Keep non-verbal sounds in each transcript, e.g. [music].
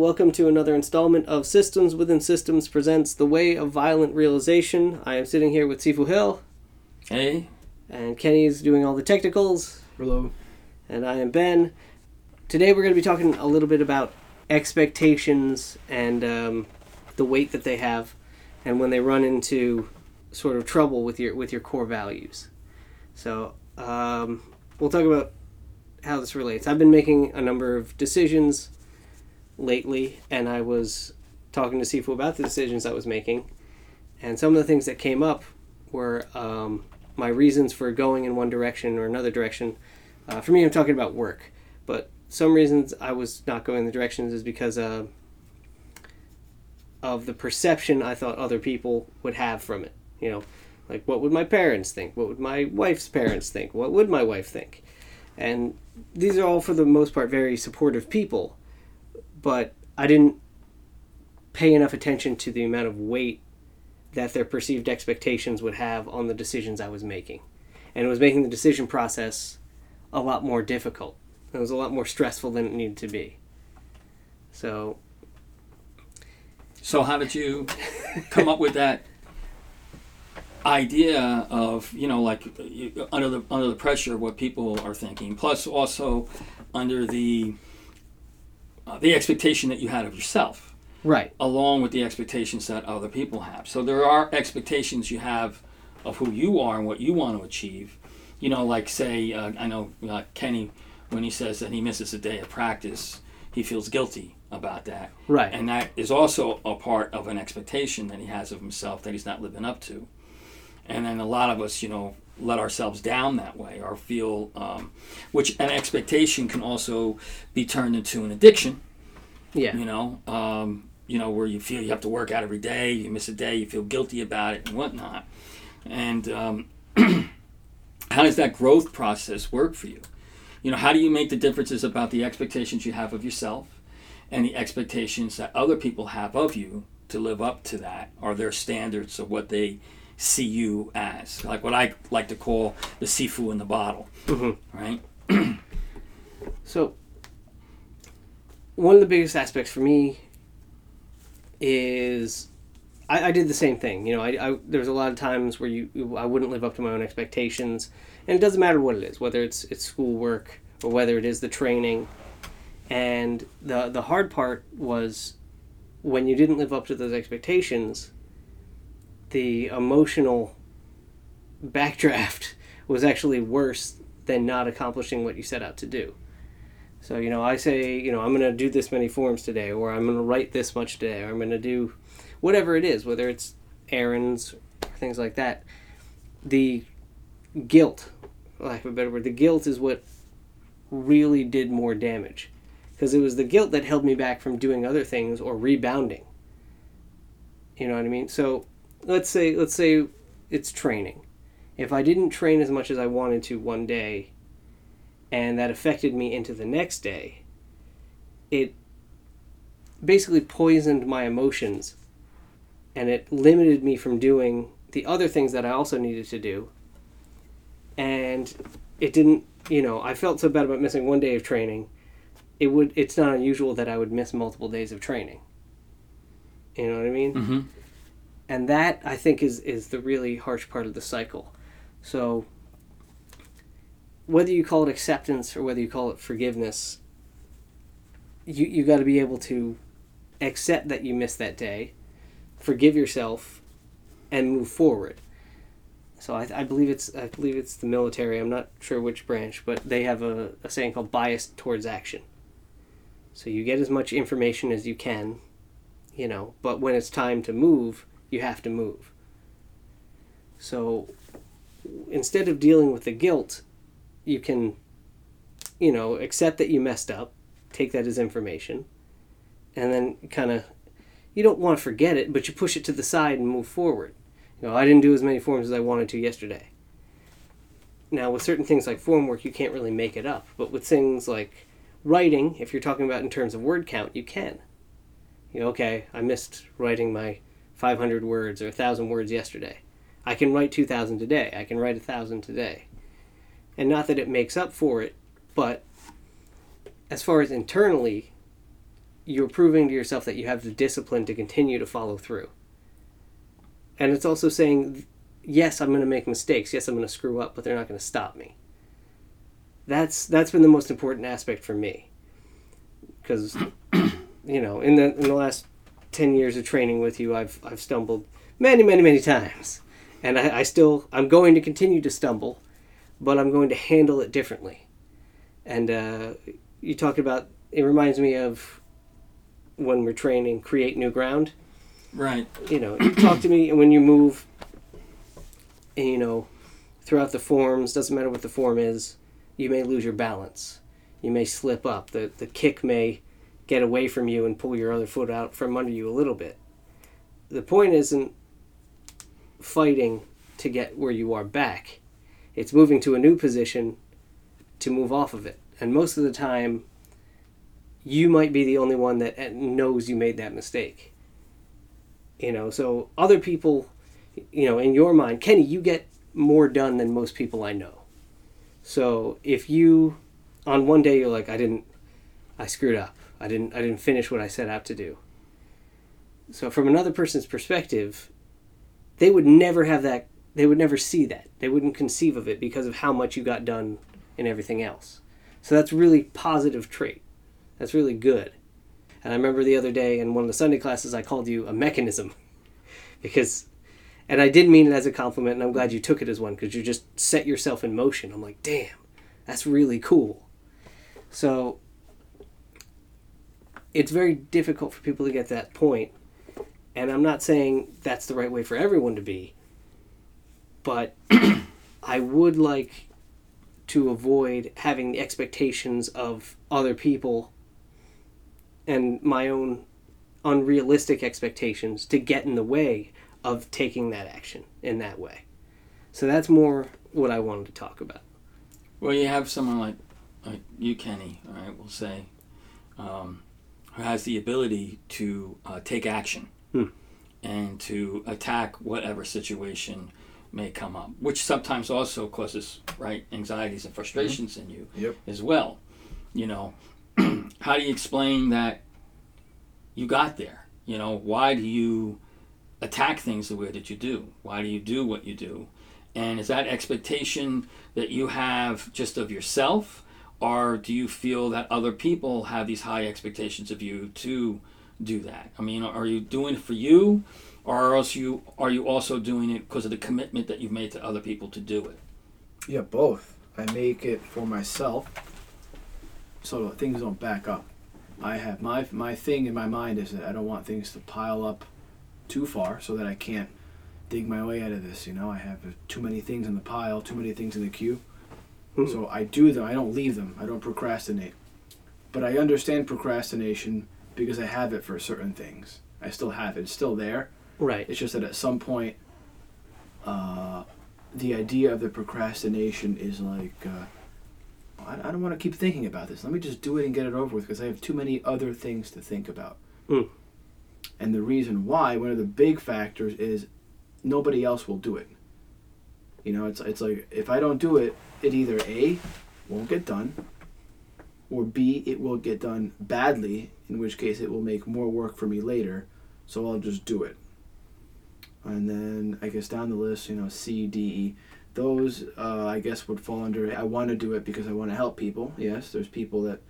Hello, welcome to another installment of Systems Within Systems presents The Way of Violent Realization. I am sitting here with Sifu Hill, Hey, and Kenny's doing all the technicals, Hello. and I am Ben. Today we're going to be talking a little bit about expectations and um, the weight that they have, and when they run into sort of trouble with your with your core values. So um, we'll talk about how this relates. I've been making a number of decisions lately, and I was talking to Sifu about the decisions I was making, and some of the things that came up were um, my reasons for going in one direction or another direction. Uh, for me, I'm talking about work, but some reasons I was not going the directions is because uh, of the perception I thought other people would have from it. You know, like what would my parents think? What would my wife's parents think? What would my wife think? And these are all, for the most part, very supportive people, but I didn't pay enough attention to the amount of weight that their perceived expectations would have on the decisions I was making. And it was making the decision process a lot more difficult. It was a lot more stressful than it needed to be. So, so how did you come up with that idea of you know like under the under the pressure of what people are thinking, plus also under the uh, the expectation that you had of yourself, right. along with the expectations that other people have. So there are expectations you have of who you are and what you want to achieve. You know, like say uh, I know uh, Kenny when he says that he misses a day of practice, he feels guilty about that. Right. And that is also a part of an expectation that he has of himself that he's not living up to. And then a lot of us, you know, let ourselves down that way or feel, um, which an expectation can also be turned into an addiction, Yeah. you know, um, you know, where you feel you have to work out every day, you miss a day, you feel guilty about it and whatnot. And um, [clears throat] how does that growth process work for you? You know, how do you make the differences about the expectations you have of yourself and the expectations that other people have of you to live up to that or their standards of what they see you as? Like what I like to call the sifu in the bottle, Mhm. right? So, one of the biggest aspects for me is I, I did the same thing. You know, I, I there was a lot of times where you I wouldn't live up to my own expectations, and it doesn't matter what it is, whether it's it's schoolwork or whether it is the training. And the the hard part was when you didn't live up to those expectations. The emotional backdraft [laughs] was actually worse than not accomplishing what you set out to do. So, you know, I say, you know, I'm going to do this many forms today, or I'm going to write this much today, or I'm going to do whatever it is, whether it's errands or things like that. The guilt, lack of a better word, the guilt is what really did more damage. Because it was the guilt that held me back from doing other things or rebounding. You know what I mean? So, let's say let's say it's training. If I didn't train as much as I wanted to one day, and that affected me into the next day, it basically poisoned my emotions and it limited me from doing the other things that I also needed to do. And it didn't, you know, I felt so bad about missing one day of training. It would it's not unusual that I would miss multiple days of training. You know what I mean? Mm-hmm. And that I think is is the really harsh part of the cycle. So whether you call it acceptance or whether you call it forgiveness, you you got to be able to accept that you missed that day, forgive yourself, and move forward. So I, I believe it's I believe it's the military. I'm not sure which branch, but they have a, a saying called bias towards action. So you get as much information as you can, you know, but when it's time to move, you have to move. So instead of dealing with the guilt, you can, you know, accept that you messed up, take that as information, and then kind of, you don't want to forget it, but you push it to the side and move forward. You know, I didn't do as many forms as I wanted to yesterday. Now, with certain things like form work, you can't really make it up, but with things like writing, if you're talking about in terms of word count, you can. You know, okay, I missed writing my 500 words or 1,000 words yesterday. I can write 2,000 today. I can write 1,000 today. And not that it makes up for it, but as far as internally, you're proving to yourself that you have the discipline to continue to follow through. And it's also saying, yes, I'm going to make mistakes. Yes, I'm going to screw up, but they're not going to stop me. That's that's been the most important aspect for me. Because, you know, in the in the last ten years of training with you, I've I've stumbled many, many, many times, and I, I still I'm going to continue to stumble, but I'm going to handle it differently. And uh, you talked about it reminds me of when we're training create new ground Right. you know you talk to me and when you move and you know throughout the forms doesn't matter what the form is you may lose your balance you may slip up the the kick may get away from you and pull your other foot out from under you a little bit. The point isn't fighting to get where you are back. It's moving to a new position to move off of it. And most of the time you might be the only one that knows you made that mistake. You know so other people you know in your mind kenny you get more done than most people i know. So if you on one day you're like i didn't i screwed up i didn't i didn't finish what i set out to do so from another person's perspective they would never have that they would never see that they wouldn't conceive of it because of how much you got done and everything else so that's really positive trait that's really good and I remember the other day in one of the Sunday classes, I called you a mechanism. [laughs] because, and I did mean it as a compliment, and I'm glad you took it as one because you just set yourself in motion. I'm like, damn, that's really cool. So, it's very difficult for people to get that point. And I'm not saying that's the right way for everyone to be, but [clears throat] I would like to avoid having the expectations of other people and my own unrealistic expectations to get in the way of taking that action in that way. So that's more what I wanted to talk about. Well, you have someone like, like you, Kenny, all right, we'll say, um, has the ability to uh, take action Hmm. and to attack whatever situation may come up, which sometimes also causes right anxieties and frustrations in you Yep. as well. You know, [clears throat] how do you explain that you got there? You know, why do you attack things the way that you do? Why do you do what you do? And is that expectation that you have just of yourself, or do you feel that other people have these high expectations of you to do that? I mean, are you doing it for you, or else you are you also doing it because of the commitment that you've made to other people to do it? Yeah, both. I make it for myself, so things don't back up. I have my my thing in my mind is that I don't want things to pile up too far, so that I can't dig my way out of this. You know, I have too many things in the pile, too many things in the queue. Hmm. So I do them. I don't leave them. I don't procrastinate. But I understand procrastination because I have it for certain things. I still have it. It's still there. Right. It's just that at some point, uh, the idea of the procrastination is like, uh, I, I don't want to keep thinking about this. Let me just do it and get it over with because I have too many other things to think about. Mm. And the reason why, one of the big factors is nobody else will do it. You know, it's, it's like if I don't do it, it either A, won't get done, or B, it will get done badly, in which case it will make more work for me later, so I'll just do it. And then I guess down the list, you know, C, D, E. Those, uh, I guess, would fall under I want to do it because I want to help people. Yes, there's people that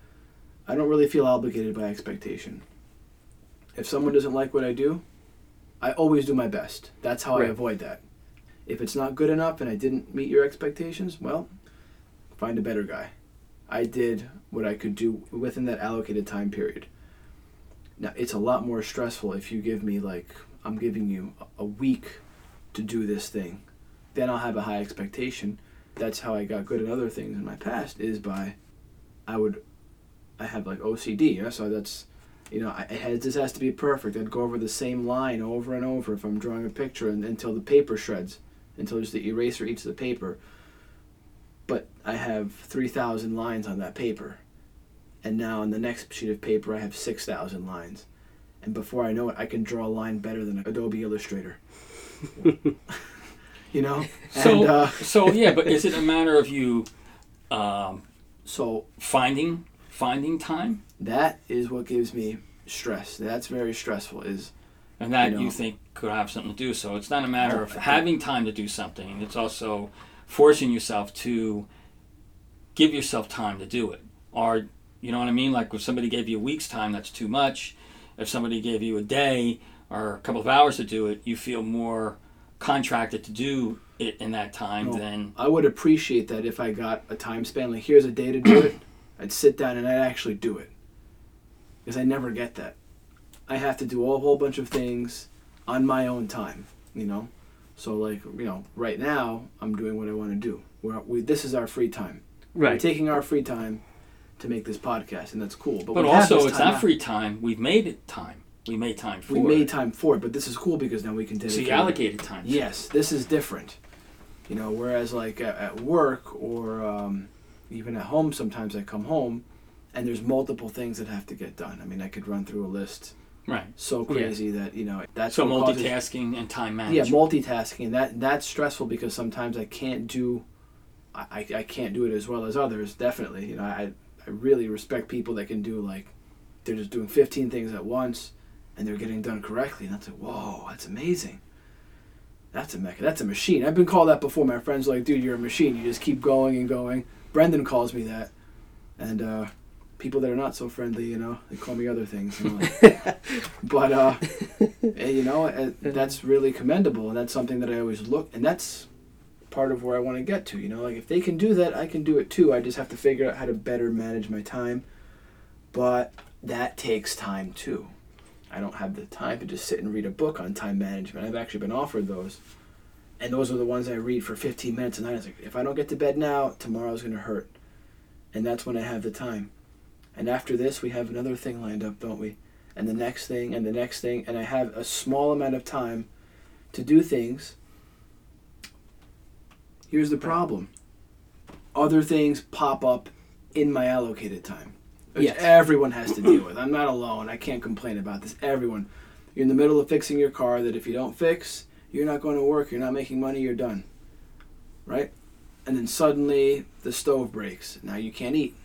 I don't really feel obligated by expectation. If someone doesn't like what I do, I always do my best. That's how I avoid that. If it's not good enough and I didn't meet your expectations, well, find a better guy. I did what I could do within that allocated time period. Now, it's a lot more stressful if you give me, like, I'm giving you a- week to do this thing. Then I'll have a high expectation. That's how I got good at other things in my past, is by I would, I have like OCD, yeah? so that's, you know, it has, this has to be perfect. I'd go over the same line over and over if I'm drawing a picture and, until the paper shreds, until just the eraser eats the paper. But I have 3,000 lines on that paper. And now on the next sheet of paper, I have 6,000 lines. And before I know it, I can draw a line better than Adobe Illustrator. [laughs] you know? So, and, uh, so yeah, but is it a matter of you um, so finding finding time? that is what gives me stress. That's very stressful. Is and that You you, think could have something to do. So it's not a matter of having time to do something. It's also forcing yourself to give yourself time to do it. Or you know what I mean? Like if somebody gave you a week's time, that's too much. If somebody gave you a day or a couple of hours to do it, you feel more contracted to do it in that time Well, than I would appreciate that if I got a time span. Like here's a day to do it. I'd sit down and I'd actually do it. Because I never get that. I have to do a whole bunch of things on my own time. You know. So like you know, right now I'm doing what I want to do. We're, we this is our free time. Right. We're taking our free time to make this podcast, and that's cool. But, But also, it's not out. free time. We've made it time. We made time for We it. made time for it, but this is cool because now we can so dedicate. you allocated time. Yes, this is different. You know, whereas like at, at work or um, even at home, sometimes I come home and there's multiple things that have to get done. I mean, I could run through a list Right. so crazy that you know that's So what causes- multitasking and time management yeah, multitasking. That that's stressful because sometimes I can't do, I, I, can't do it as well as others. Definitely, you know, I I really respect people that can do like, they're just doing fifteen things at once, and they're getting done correctly, and that's like, whoa, that's amazing. That's a mecha. That's a machine. I've been called that before. My friends are like, dude, you're a machine. You just keep going and going. Brendan calls me that, and uh, people that are not so friendly, you know, they call me other things. You know, [laughs] but uh, and, you know, [laughs] uh, that's really commendable, and that's something that I always look, and that's part of where I want to get to. You know, like if they can do that, I can do it too. I just have to figure out how to better manage my time, but that takes time too. I don't have the time to just sit and read a book on time management. I've actually been offered those, and those are the ones I read for 15 minutes a night. It's like if I don't get to bed now, tomorrow's gonna hurt, and that's when I have the time. And after this, we have another thing lined up, don't we? And the next thing, and the next thing, and I have a small amount of time to do things. Here's the problem other things pop up in my allocated time, which Yes. everyone has to deal with. I'm not alone. I can't complain about this. Everyone. You're in the middle of fixing your car that if you don't fix, you're not going to work, you're not making money, you're done. Right? And then suddenly the stove breaks. Now you can't eat.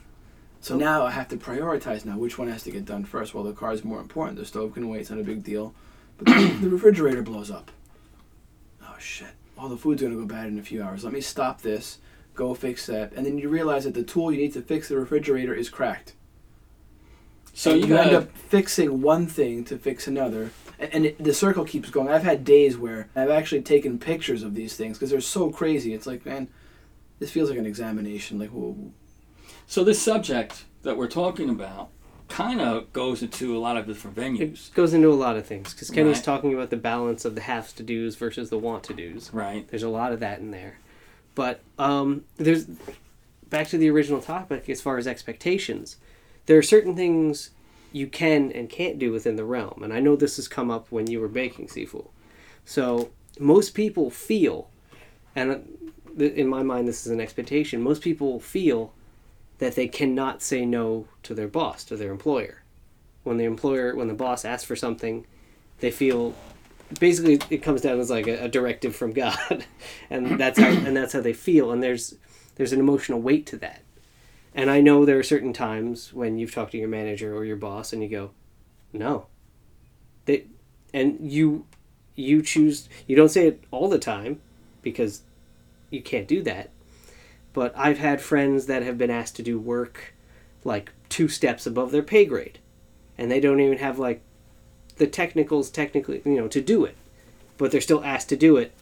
So now I have to prioritize now which one has to get done first. Well, the car is more important. The stove can wait, it's not a big deal. But the, refrigerator blows up. Oh shit. All the food's gonna go bad in a few hours. Let me stop this, go fix that. And then you realize that the tool you need to fix the refrigerator is cracked. so you, you end up fixing one thing to fix another. And, and it, the circle keeps going. I've had days where I've actually taken pictures of these things because they're so crazy. It's like, man, this feels like an examination. Like, whoa, So this subject that we're talking about kind of goes into a lot of different venues, It goes into a lot of things because Kenny's Right. talking about the balance of the have to do's versus the want to do's. right? There's a lot of that in there, but um, there's back to the original topic as far as expectations. There are certain things you can and can't do within the realm, and I know this has come up when you were baking Sifu. So most people feel, and uh, in my mind this is an expectation. Most people feel that they cannot say no to their boss, to their employer. When the employer, when the boss asks for something, they feel basically it comes down as like a, a directive from [laughs] God, and that's how and that's how they feel. And there's there's an emotional weight to that. And I know there are certain times when you've talked to your manager or your boss, and you go, no. They, and you you choose you don't say it all the time because you can't do that but I've had friends that have been asked to do work like two steps above their pay grade, and they don't even have like the technicals technically, you know, to do it, but they're still asked to do it,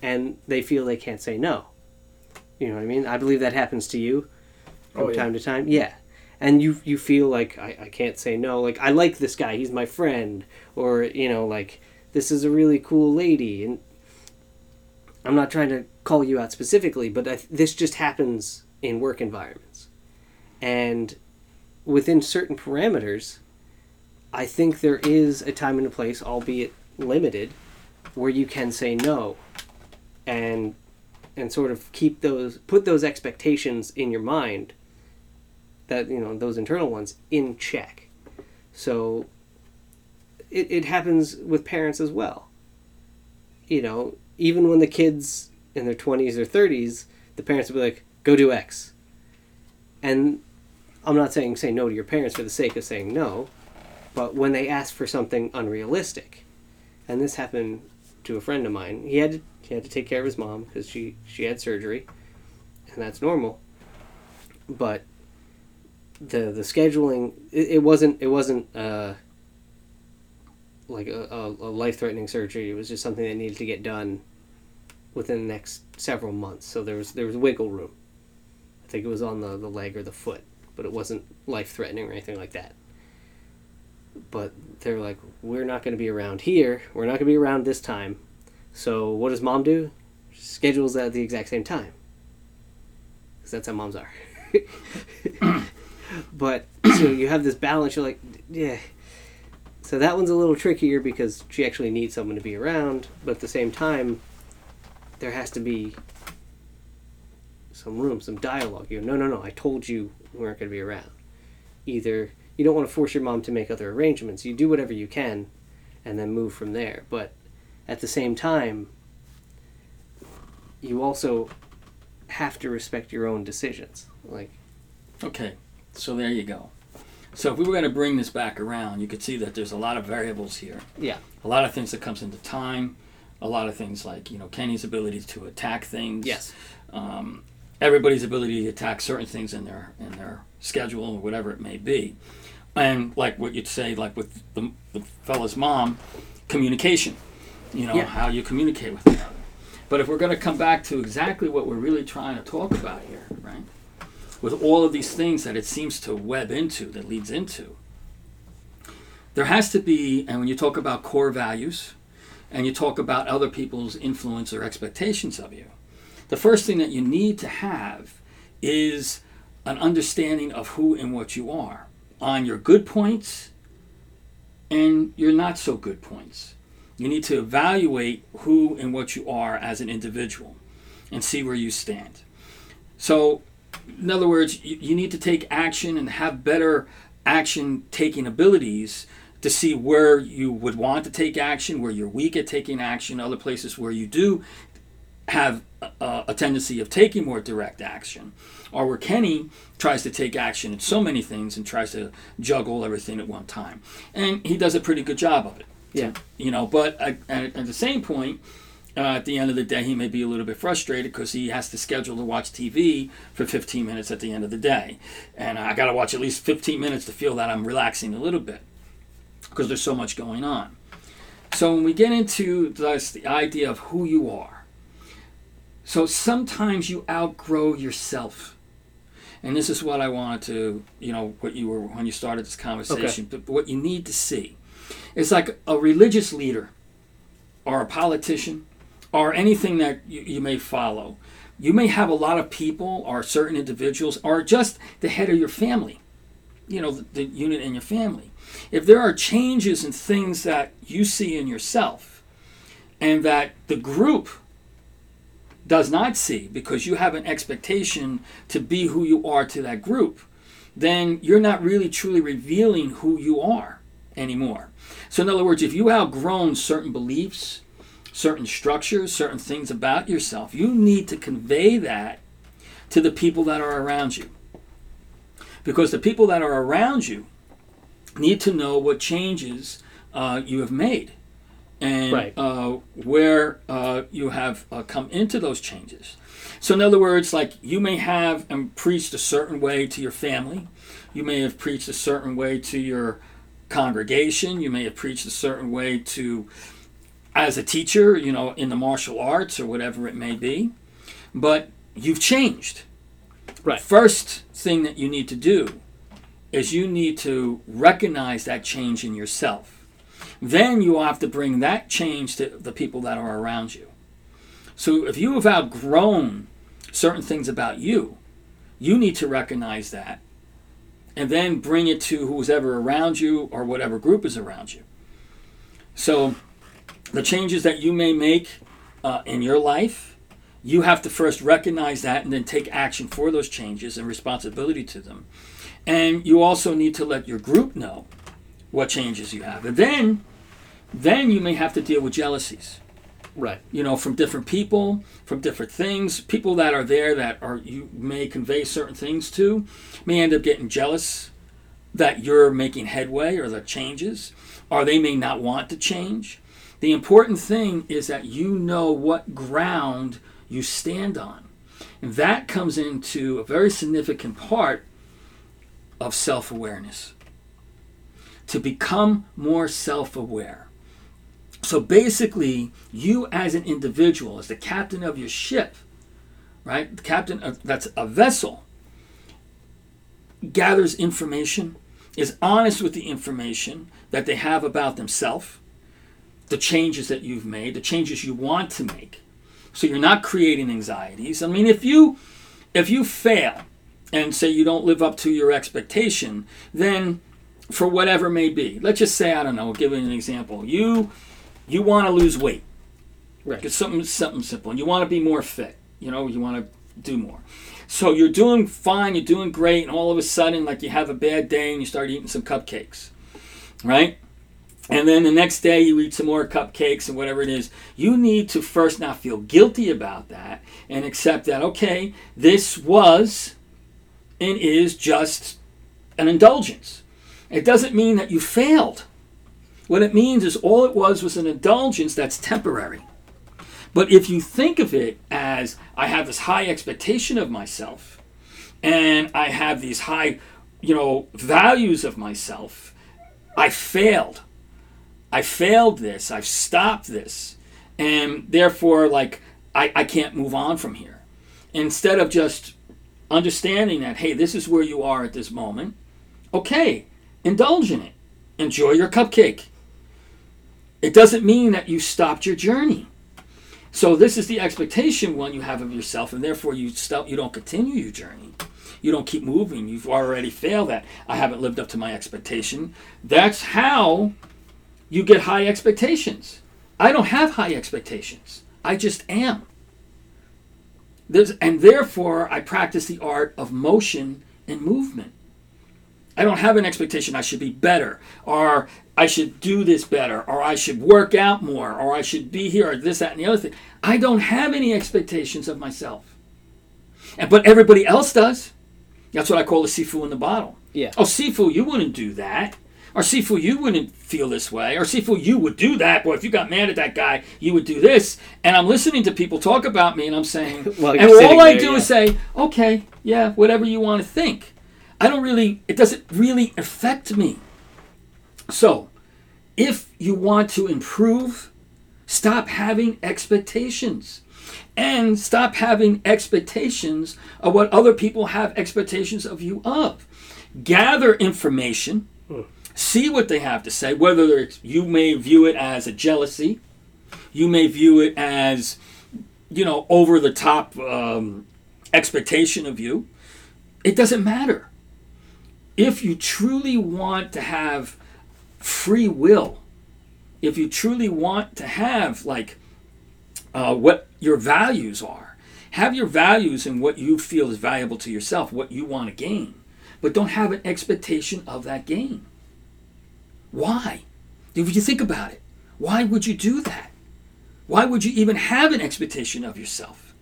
and they feel they can't say no. You know what I mean? I believe that happens to you oh, from Oh, yeah. time to time. Yeah. And you you feel like I, I can't say no. Like I like this guy, he's my friend, or you know, like this is a really cool lady, and I'm not trying to call you out specifically, but I, this just happens in work environments. And within certain parameters, I think there is a time and a place, albeit limited, where you can say no and and sort of keep those put those expectations in your mind that you know those internal ones in check. So it, it happens with parents as well. You know, even when the kids in their 20s or 30s, the parents will be like, go do X. And I'm not saying say no to your parents for the sake of saying no, But when they ask for something unrealistic, and this happened to a friend of mine, he had to, he had to take care of his mom because she she had surgery, and that's normal. But the the scheduling it, it wasn't it wasn't uh, like a, a, life threatening surgery. It was just something that needed to get done within the next several months. So there was there was wiggle room. I think it was on the, the leg or the foot, but it wasn't life threatening or anything like that. But they're like, we're not going to be around here. We're not going to be around this time. So what does mom do? She schedules at the exact same time. Because that's how moms are. [laughs] but so you have this balance. You're like, yeah. So that one's a little trickier because she actually needs someone to be around, but at the same time, there has to be some room, some dialogue. You go, no, no, no. I told you we weren't going to be around. Either you don't want to force your mom to make other arrangements. You do whatever you can, and then move from there. But at the same time, you also have to respect your own decisions. Like, Okay, so there you go. So if we were going to bring this back around, you could see that there's a lot of variables here. yeah, A lot of things that comes into time. A lot of things like you know Kenny's ability to attack things. yes, um, everybody's ability to attack certain things in their in their schedule or whatever it may be, and like what you'd say, like with the, the fella's mom, communication. You know Yeah. how you communicate with each other. But if we're going to come back to exactly what we're really trying to talk about here, right? With all of these things that it seems to web into, that leads into, there has to be, and when you talk about core values, and you talk about other people's influence or expectations of you, the first thing that you need to have is an understanding of who and what you are on your good points and your not so good points. You need to evaluate who and what you are as an individual and see where you stand. So, in other words, you, you need to take action and have better action taking abilities to see where you would want to take action, where you're weak at taking action, other places where you do have a, a tendency of taking more direct action, or where Kenny tries to take action in so many things and tries to juggle everything at one time, and he does a pretty good job of it. yeah, You know, but at, at at the same point, uh, at the end of the day, he may be a little bit frustrated because he has to schedule to watch TV for 15 minutes at the end of the day, and I got to watch at least 15 minutes to feel that I'm relaxing a little bit because there's so much going on. So when we get into this, the idea of who you are, so sometimes you outgrow yourself. And this is what I wanted to, you know, what you were when you started this conversation. But what you need to see is like a religious leader or a politician or anything that you, you may follow. You may have a lot of people or certain individuals or just the head of your family, you know, the, the unit in your family. If there are changes and things that you see in yourself and that the group does not see because you have an expectation to be who you are to that group, then you're not really truly revealing who you are anymore. So, in other words, if you outgrown certain beliefs, certain structures, certain things about yourself, you need to convey that to the people that are around you. Because the people that are around you need to know what changes uh, you have made and Right. uh, where uh, you have uh, come into those changes. So, in other words, like you may have um, preached a certain way to your family, you may have preached a certain way to your congregation, you may have preached a certain way to as a teacher, you know, in the martial arts or whatever it may be, but you've changed. Right. First thing that you need to do is you need to recognize that change in yourself. Then you have to bring that change to the people that are around you. So if you have outgrown certain things about you, you need to recognize that and then bring it to who's ever around you or whatever group is around you. So the changes that you may make uh, in your life, you have to first recognize that and then take action for those changes and responsibility to them. And you also need to let your group know what changes you have. And then then you may have to deal with jealousies right, you know, from different people, from different things. People that are there that are you may convey certain things to may end up getting jealous that you're making headway or the changes, or they may not want to change. The important thing is that you know what ground you stand on. And that comes into a very significant part of self awareness. To become more self aware. So basically, you as an individual, as the captain of your ship, right? The captain of, that's a vessel, gathers information, is honest with the information that they have about themselves, the changes that you've made, the changes you want to make. So you're not creating anxieties. I mean, if you if you fail and say you don't live up to your expectation, then for whatever may be, let's just say I don't know. I'll give you an example. You you want to lose weight. Right. It's something something simple. And you want to be more fit. You know, you want to do more. So you're doing fine, you're doing great, and all of a sudden, like you have a bad day and you start eating some cupcakes, right? And then the next day you eat some more cupcakes and whatever it is. You need to first not feel guilty about that and accept that, okay, this was and is just an indulgence. It doesn't mean that you failed. What it means is all it was was an indulgence that's temporary. But if you think of it as I have this high expectation of myself and I have these high, you know, values of myself, I failed. I failed this. I've stopped this. And therefore, like, I, I can't move on from here. Instead of just understanding that, hey, this is where you are at this moment, okay, indulge in it. Enjoy your cupcake. It doesn't mean that you stopped your journey. So this is the expectation one you have of yourself, and therefore you stop. You don't continue your journey. You don't keep moving. You've already failed that. I haven't lived up to my expectation. That's how you get high expectations. I don't have high expectations. I just am. There's, and therefore, I practice the art of motion and movement. I don't have an expectation I should be better, or I should do this better, or I should work out more, or I should be here, or this, that, and the other thing. I don't have any expectations of myself. And, but everybody else does. That's what I call the Sifu in the bottle. Yeah. Oh, Sifu, you wouldn't do that. Or Sifu, you wouldn't feel this way. Or Sifu, you would do that. Boy, if you got mad at that guy, you would do this. And I'm listening to people talk about me, and I'm saying, [laughs] you're and all I there, do yeah. is say, okay, yeah, whatever you want to think. I don't really, it doesn't really affect me. So, if you want to improve, stop having expectations. And stop having expectations of what other people have expectations of you of. Gather information, see what they have to say, whether you may view it as a jealousy, you may view it as, you know, over the top um, expectation of you. It doesn't matter. If you truly want to have free will, if you truly want to have like uh, what your values are, have your values and what you feel is valuable to yourself, what you want to gain, but don't have an expectation of that gain. Why? If you think about it, why would you do that? Why would you even have an expectation of yourself?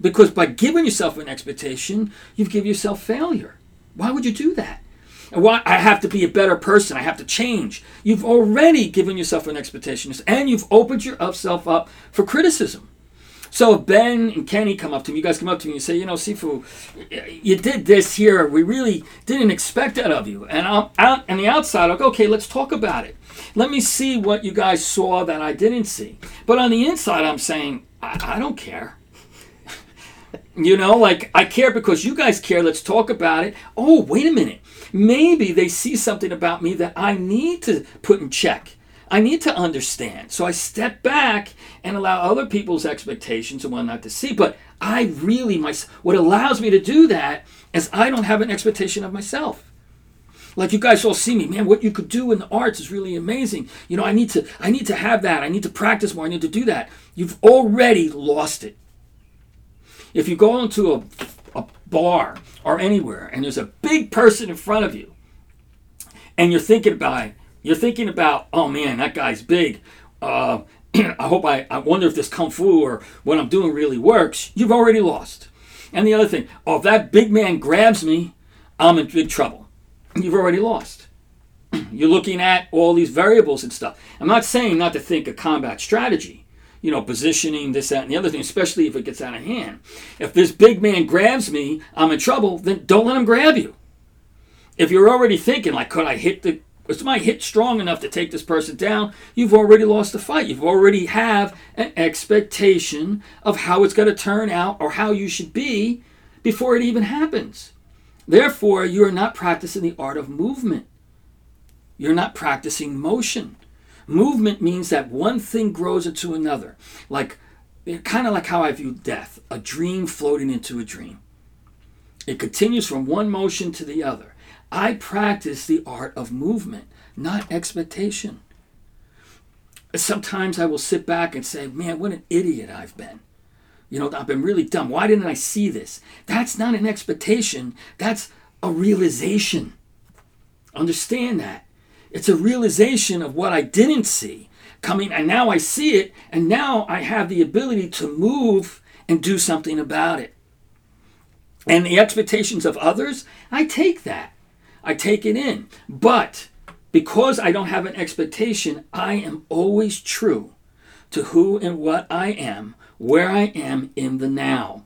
Because by giving yourself an expectation, you've given yourself failure. Why would you do that? And why I have to be a better person, I have to change. You've already given yourself an expectation and you've opened yourself up for criticism. So if Ben and Kenny come up to me, you guys come up to me and say, you know, Sifu, you did this here. We really didn't expect that of you. And I'm out on the outside, I go, okay, let's talk about it. Let me see what you guys saw that I didn't see. But on the inside, I'm saying, I, I don't care. [laughs] You know, like I care because you guys care. Let's talk about it. Oh, wait a minute. Maybe they see something about me that I need to put in check. I need to understand. So I step back and allow other people's expectations and whatnot to see. But I really, my, what allows me to do that is I don't have an expectation of myself. Like you guys all see me, man. What you could do in the arts is really amazing. You know, I need to, I need to have that. I need to practice more. I need to do that. You've already lost it. If you go into a, a bar or anywhere and there's a big person in front of you, and you're thinking about, you're thinking about, oh man, that guy's big. Uh, [clears throat] I hope I, I wonder if this kung fu or what I'm doing really works. You've already lost. And the other thing, oh, if that big man grabs me, I'm in big trouble. you've already lost. [clears throat] You're looking at all these variables and stuff. I'm not saying not to think of combat strategy, you know, positioning, this, that, and the other thing, especially if it gets out of hand. If this big man grabs me, I'm in trouble, then don't let him grab you. If you're already thinking, like, could I hit the was my hit strong enough to take this person down? You've already lost the fight. You've already have an expectation of how it's going to turn out or how you should be before it even happens. Therefore, you are not practicing the art of movement. You're not practicing motion. Movement means that one thing grows into another, like kind of like how I view death, a dream floating into a dream. It continues from one motion to the other. I practice the art of movement, not expectation. Sometimes I will sit back and say, man, what an idiot I've been. You know, I've been really dumb. Why didn't I see this? That's not an expectation, that's a realization. Understand that. It's a realization of what I didn't see coming, and now I see it, and now I have the ability to move and do something about it. And the expectations of others, I take that. I take it in. But because I don't have an expectation, I am always true to who and what I am, where I am in the now.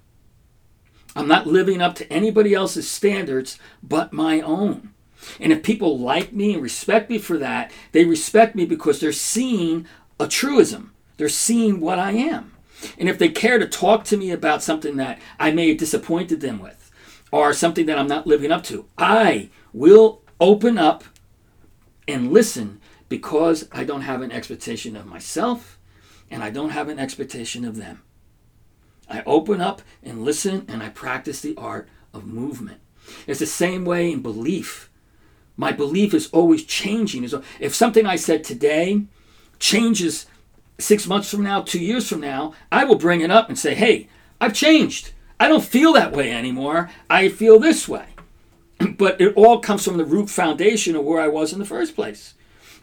I'm not living up to anybody else's standards but my own. And if people like me and respect me for that, they respect me because they're seeing a truism. They're seeing what I am. And if they care to talk to me about something that I may have disappointed them with or something that I'm not living up to, I will open up and listen because I don't have an expectation of myself and I don't have an expectation of them. I open up and listen and I practice the art of movement. It's the same way in belief. My belief is always changing. If something I said today changes six months from now, two years from now, I will bring it up and say, hey, I've changed. I don't feel that way anymore. I feel this way. [clears throat] but it all comes from the root foundation of where I was in the first place.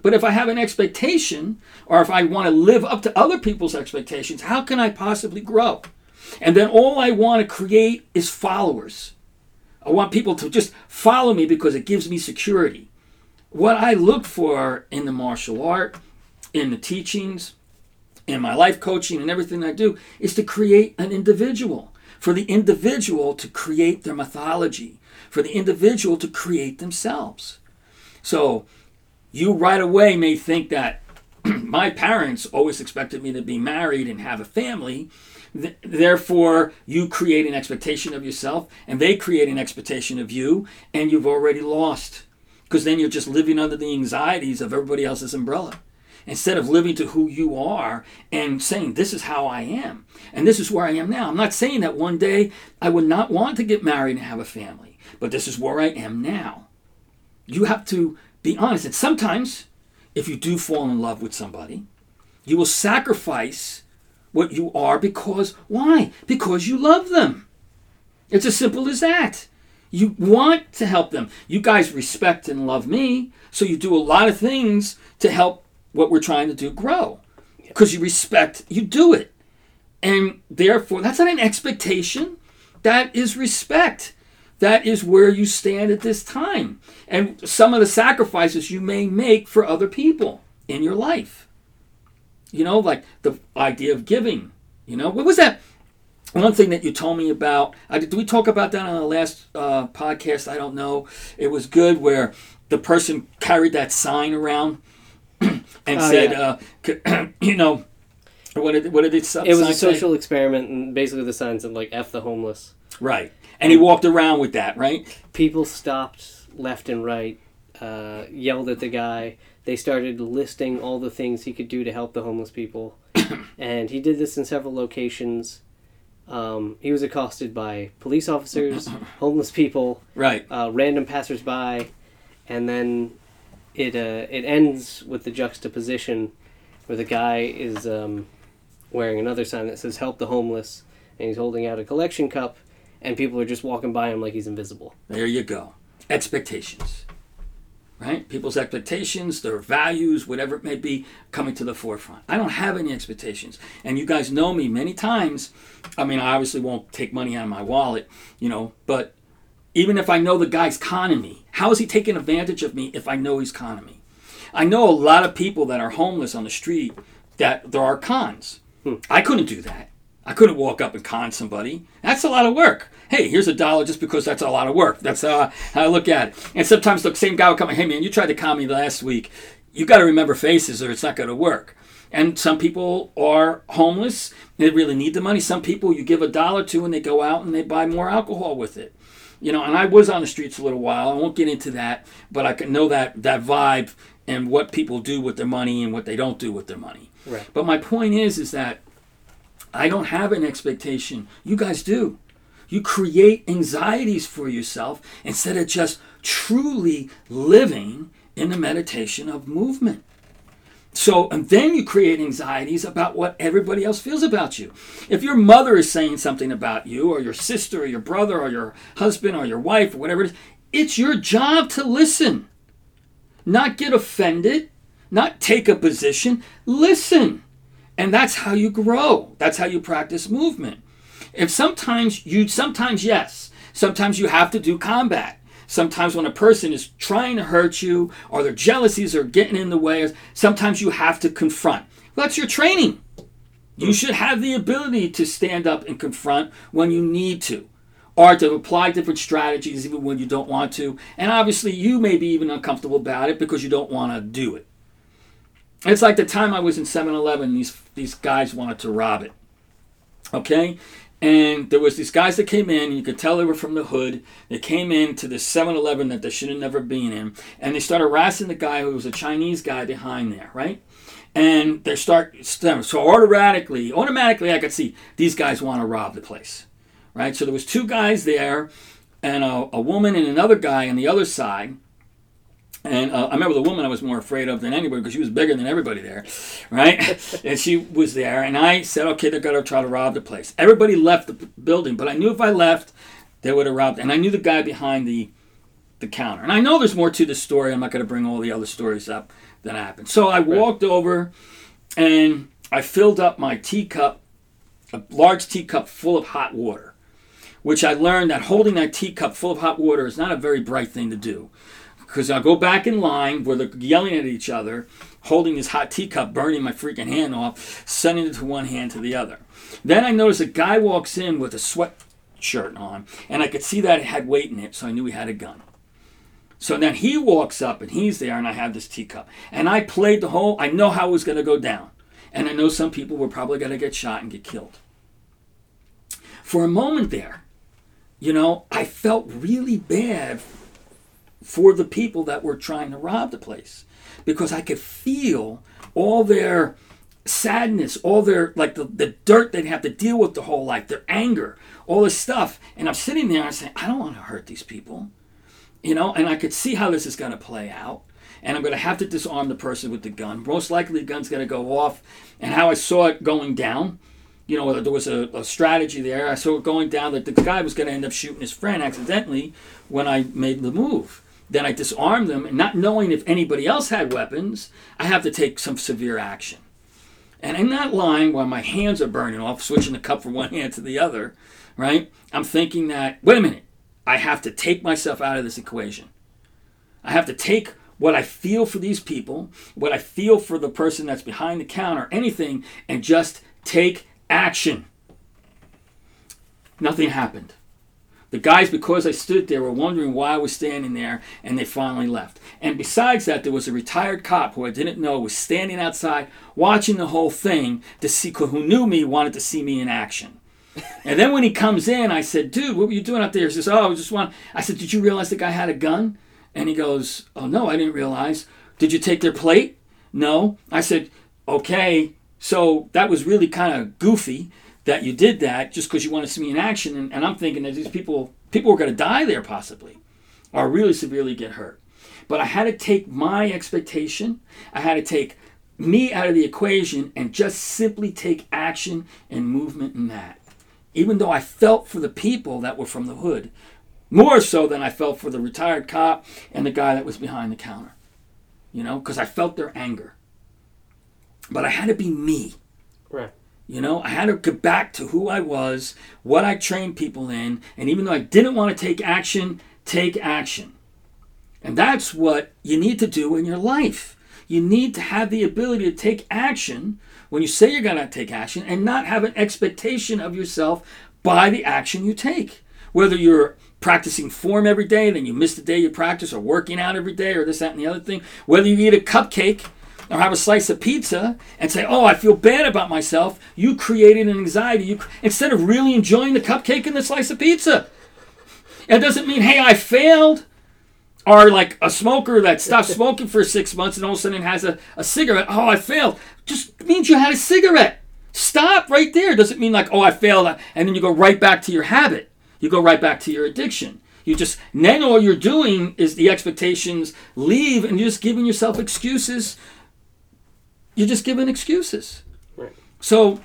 But if I have an expectation, or if I want to live up to other people's expectations, how can I possibly grow? And then all I want to create is followers. I want people to just follow me because it gives me security. What I look for in the martial art, in the teachings, in my life coaching, and everything I do is to create an individual. For the individual to create their mythology, for the individual to create themselves. So you right away may think that [clears throat] my parents always expected me to be married and have a family Th- therefore, you create an expectation of yourself, and they create an expectation of you, and you've already lost. Because then you're just living under the anxieties of everybody else's umbrella. Instead of living to who you are and saying, This is how I am, and this is where I am now. I'm not saying that one day I would not want to get married and have a family, but this is where I am now. You have to be honest. And sometimes, if you do fall in love with somebody, you will sacrifice what you are because why? Because you love them. It's as simple as that. You want to help them. You guys respect and love me, so you do a lot of things to help what we're trying to do grow. Because you respect, you do it. And therefore, that's not an expectation, that is respect. That is where you stand at this time. And some of the sacrifices you may make for other people in your life. You know, like the idea of giving. You know, what was that? One thing that you told me about, I, did we talk about that on the last uh, podcast? I don't know. It was good where the person carried that sign around [clears throat] and oh, said, yeah. uh, [clears throat] you know, what did, what did it say? It was a social say? experiment, and basically the sign said, like, F the homeless. Right. And he walked around with that, right? People stopped left and right, uh, yelled at the guy they started listing all the things he could do to help the homeless people. [coughs] and he did this in several locations. Um, he was accosted by police officers, [coughs] homeless people, right, uh, random passersby, and then it uh, it ends with the juxtaposition where the guy is um, wearing another sign that says "Help the homeless," and he's holding out a collection cup, and people are just walking by him like he's invisible. There you go. Expectations right? People's expectations, their values, whatever it may be, coming to the forefront. I don't have any expectations. And you guys know me many times. I mean, I obviously won't take money out of my wallet, you know, but even if I know the guy's conning me, How is he taking advantage of me if I know he's conning me? I know a lot of people that are homeless on the street that there are cons. Hmm. I couldn't do that. I couldn't walk up and con somebody. That's a lot of work. Hey, here's a dollar just because that's a lot of work. That's uh, how I look at it. And sometimes the same guy will come, and, hey man, you tried to con me last week. You got to remember faces or it's not going to work. And some people are homeless. They really need the money. Some people you give a dollar to and they go out and they buy more alcohol with it. You know, and I was on the streets a little while. I won't get into that, but I can know that that vibe and what people do with their money and what they don't do with their money. Right. But my point is, is that I don't have an expectation. You guys do. You create anxieties for yourself instead of just truly living in the meditation of movement. So, and then you create anxieties about what everybody else feels about you. If your mother is saying something about you, or your sister, or your brother, or your husband, or your wife, or whatever it is, it's your job to listen. Not get offended, not take a position. Listen. And that's how you grow. That's how you practice movement. If sometimes you, sometimes yes, sometimes you have to do combat. Sometimes when a person is trying to hurt you or their jealousies are getting in the way, sometimes you have to confront. Well, that's your training. You hmm. should have the ability to stand up and confront when you need to, or to apply different strategies even when you don't want to. And obviously, you may be even uncomfortable about it because you don't want to do it. It's like the time I was in 7 Eleven, these, these guys wanted to rob it. Okay? And there was these guys that came in, you could tell they were from the hood. They came in to this 7-Eleven that they should have never been in, and they started harassing the guy who was a Chinese guy behind there, right? And they start so automatically, automatically I could see these guys want to rob the place, right? So there was two guys there, and a, a woman and another guy on the other side. And uh, I remember the woman I was more afraid of than anybody because she was bigger than everybody there, right? [laughs] and she was there, and I said, okay, they're going to try to rob the place. Everybody left the building, but I knew if I left, they would have robbed. And I knew the guy behind the the counter. And I know there's more to this story. I'm not going to bring all the other stories up that happened. So I walked over, and I filled up my teacup, a large teacup full of hot water, which I learned that holding that teacup full of hot water is not a very bright thing to do because I'll go back in line where they're yelling at each other, holding this hot teacup, burning my freaking hand off, sending it to one hand to the other. Then I notice a guy walks in with a sweatshirt on, and I could see that it had weight in it, so I knew he had a gun. So then he walks up, and he's there, and I have this teacup. And I played the whole, I know how it was going to go down. And I know some people were probably going to get shot and get killed. For a moment there, you know, I felt really bad for the people that were trying to rob the place because I could feel all their sadness, all their like the, the dirt they'd have to deal with the whole life, their anger, all this stuff. And I'm sitting there and I'm saying, I don't want to hurt these people. You know, and I could see how this is going to play out. And I'm going to have to disarm the person with the gun. Most likely the gun's going to go off. And how I saw it going down, you know, there was a, a strategy there. I saw it going down that the guy was going to end up shooting his friend accidentally when I made the move. Then I disarm them, and not knowing if anybody else had weapons, I have to take some severe action. And in that line, while my hands are burning off, switching the cup from [laughs] one hand to the other, right? I'm thinking that, wait a minute, I have to take myself out of this equation. I have to take what I feel for these people, what I feel for the person that's behind the counter, anything, and just take action. Nothing happened. The guys, because I stood there, were wondering why I was standing there, and they finally left. And besides that, there was a retired cop who I didn't know was standing outside watching the whole thing to see, who knew me, wanted to see me in action. and then when he comes in, I said, "Dude, what were you doing out there?" He says, "Oh, I just want." I said, "Did you realize the guy had a gun?" And he goes, "Oh no, I didn't realize." Did you take their plate? No. I said, "Okay." So that was really kind of goofy that you did that just because you want to see me in action. And, and I'm thinking that these people, people were going to die there possibly, or really severely get hurt. But I had to take my expectation, I had to take me out of the equation and just simply take action and movement in that. Even though I felt for the people that were from the hood, more so than I felt for the retired cop and the guy that was behind the counter. You know, because I felt their anger. But I had to be me. Right. You know, I had to get back to who I was, what I trained people in, and even though I didn't want to take action, take action. And that's what you need to do in your life. You need to have the ability to take action when you say you're going to take action and not have an expectation of yourself by the action you take. Whether you're practicing form every day, then you miss the day you practice, or working out every day, or this, that, and the other thing. Whether you eat a cupcake or have a slice of pizza and say, "Oh, I feel bad about myself," you created an anxiety. You instead of really enjoying the cupcake and the slice of pizza. It doesn't mean, "Hey, I failed." Or like a smoker that stops [laughs] smoking for six months and all of a sudden has a, a cigarette. Oh, I failed. Just means you had a cigarette. Stop right there. Doesn't mean like, oh, I failed, and then you go right back to your habit. You go right back to your addiction. You just then all you're doing is the expectations leave, and you're just giving yourself excuses. You're just giving excuses. Right. So,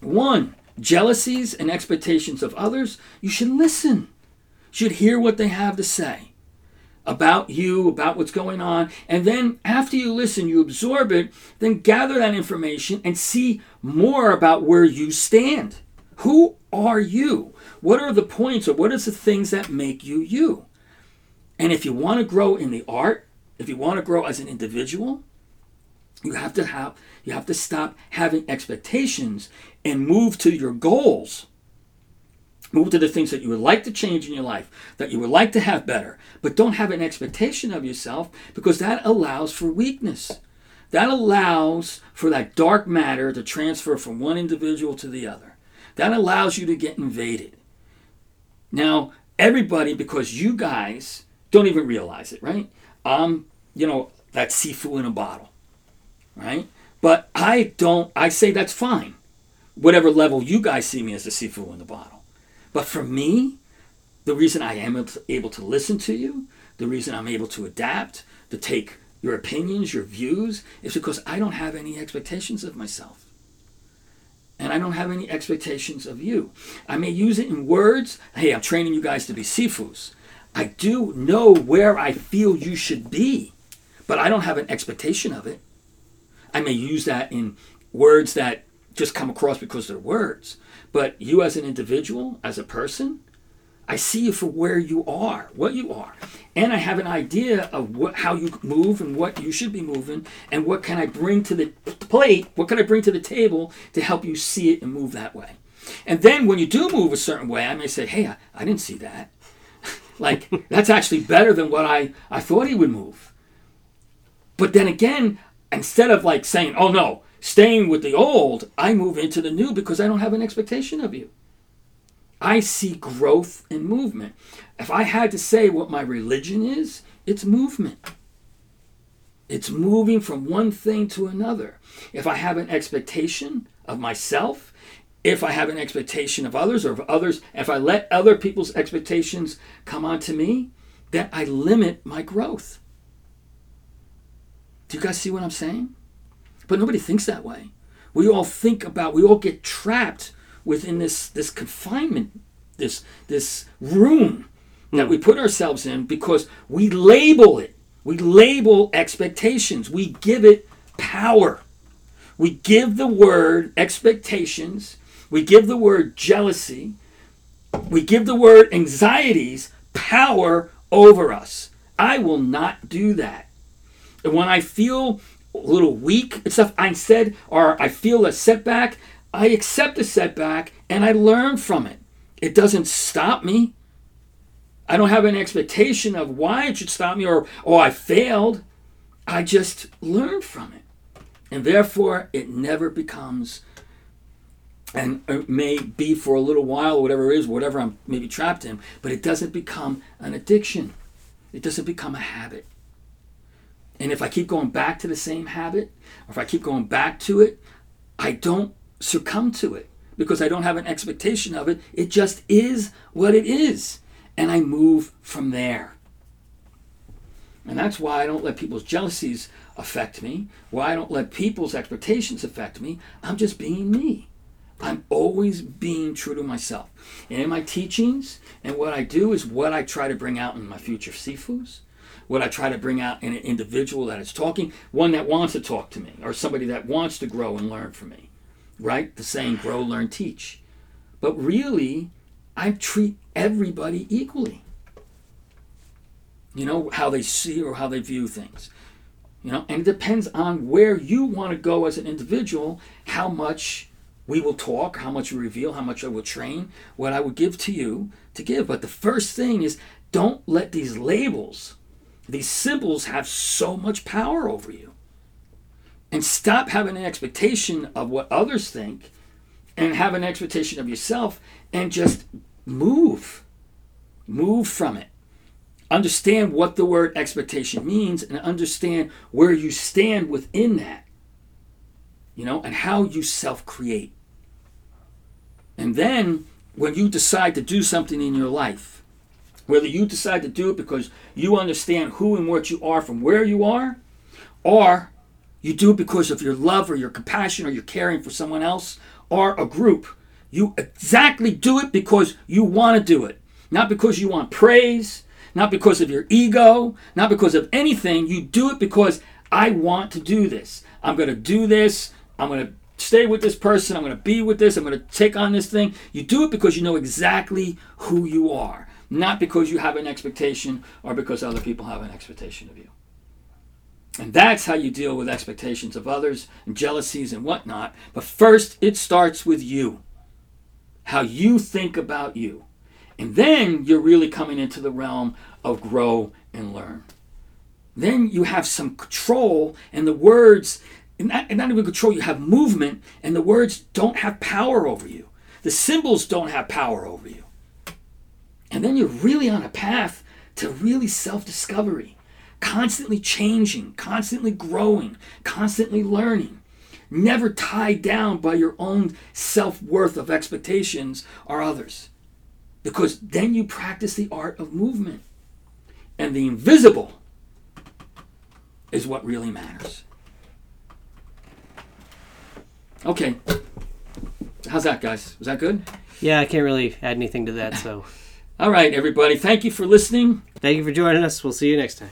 one, jealousies and expectations of others, you should listen. You should hear what they have to say about you, about what's going on. And then after you listen, you absorb it, then gather that information and see more about where you stand. Who are you? What are the points or what is the things that make you you? And if you want to grow in the art, if you want to grow as an individual, you have to have you have to stop having expectations and move to your goals Move to the things that you would like to change in your life, that you would like to have better, but don't have an expectation of yourself because that allows for weakness. That allows for that dark matter to transfer from one individual to the other. That allows you to get invaded. Now, everybody, because you guys don't even realize it, right? Um, you know, that Sifu in a bottle, right? But I don't, I say that's fine. Whatever level you guys see me as a Sifu in the bottle. But for me, the reason I am able to listen to you, the reason I'm able to adapt, to take your opinions, your views, is because I don't have any expectations of myself. And I don't have any expectations of you. I may use it in words. Hey, I'm training you guys to be sifus. I do know where I feel you should be, but I don't have an expectation of it. I may use that in words that just come across because they're words. But you as an individual, as a person, I see you for where you are, what you are. And I have an idea of what, how you move and what you should be moving and what can I bring to the plate, what can I bring to the table to help you see it and move that way. And then when you do move a certain way, I may say, hey, I, I didn't see that. [laughs] like, that's actually better than what I, I thought he would move. But then again, instead of like saying, oh no, staying with the old, I move into the new because I don't have an expectation of you. I see growth and movement. If I had to say what my religion is, it's movement. It's moving from one thing to another. If I have an expectation of myself, if I have an expectation of others or of others, if I let other people's expectations come onto me, then I limit my growth. Do you guys see what I'm saying? But nobody thinks that way. We all think about, we all get trapped within this, this confinement, this, this room that we put ourselves in because we label it. We label expectations. We give it power. We give the word expectations. We give the word jealousy. We give the word anxieties power over us. I will not do that. When I feel a little weak and stuff, I said, or I feel a setback, I accept the setback and I learn from it. It doesn't stop me. I don't have an expectation of why it should stop me or, oh, I failed. I just learn from it. And therefore, it never becomes, and it may be for a little while, or whatever it is, whatever I'm maybe trapped in, but it doesn't become an addiction. It doesn't become a habit. And if I keep going back to the same habit, or if I keep going back to it, I don't succumb to it because I don't have an expectation of it. It just is what it is. And I move from there. And that's why I don't let people's jealousies affect me, why I don't let people's expectations affect me. I'm just being me. I'm always being true to myself. And in my teachings and what I do is what I try to bring out in my future sifus what I try to bring out in an individual that is talking, one that wants to talk to me, or somebody that wants to grow and learn from me. Right? The saying, grow, learn, teach. But really, I treat everybody equally. You know, how they see or how they view things. You know, and it depends on where you want to go as an individual, how much we will talk, how much we reveal, how much I will train, what I will give to you to give. But the first thing is don't let these labels, these symbols have so much power over you. And stop having an expectation of what others think and have an expectation of yourself and just move. Move from it. Understand what the word expectation means and understand where you stand within that. You know, and how you self create. And then when you decide to do something in your life, whether you decide to do it because you understand who and what you are from where you are, or you do it because of your love or your compassion or your caring for someone else or a group, you exactly do it because you want to do it, not because you want praise, not because of your ego, not because of anything. You do it because I want to do this. I'm going to do this. I'm going to stay with this person. I'm going to be with this. I'm going to take on this thing. You do it because you know exactly who you are, not because you have an expectation or because other people have an expectation of you. And that's how you deal with expectations of others and jealousies and whatnot. But first, it starts with you. How you think about you. And then you're really coming into the realm of grow and learn. Then you have some control, and the words, and not, and not even control, you have movement, and the words don't have power over you. The symbols don't have power over you. And then you're really on a path to really self discovery, constantly changing, constantly growing, constantly learning, never tied down by your own self worth of expectations or others. Because then you practice the art of movement. And the invisible is what really matters. Okay. How's that, guys? Was that good? Yeah, I can't really add anything to that, so [laughs] All right, everybody. Thank you for listening. thank you for joining us. We'll see you next time.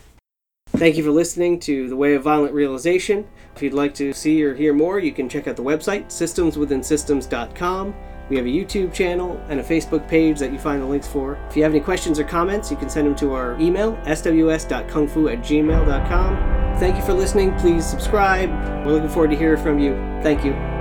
Thank you for listening to The Way of Violent Realization. If you'd like to see or hear more, you can check out the website, systemswithinsystems.com. We have a YouTube channel and a Facebook page that you find the links for. If you have any questions or comments, you can send them to our email, sws.kungfu at gmail.com. Thank you for listening. Please subscribe. We're looking forward to hearing from you. Thank you.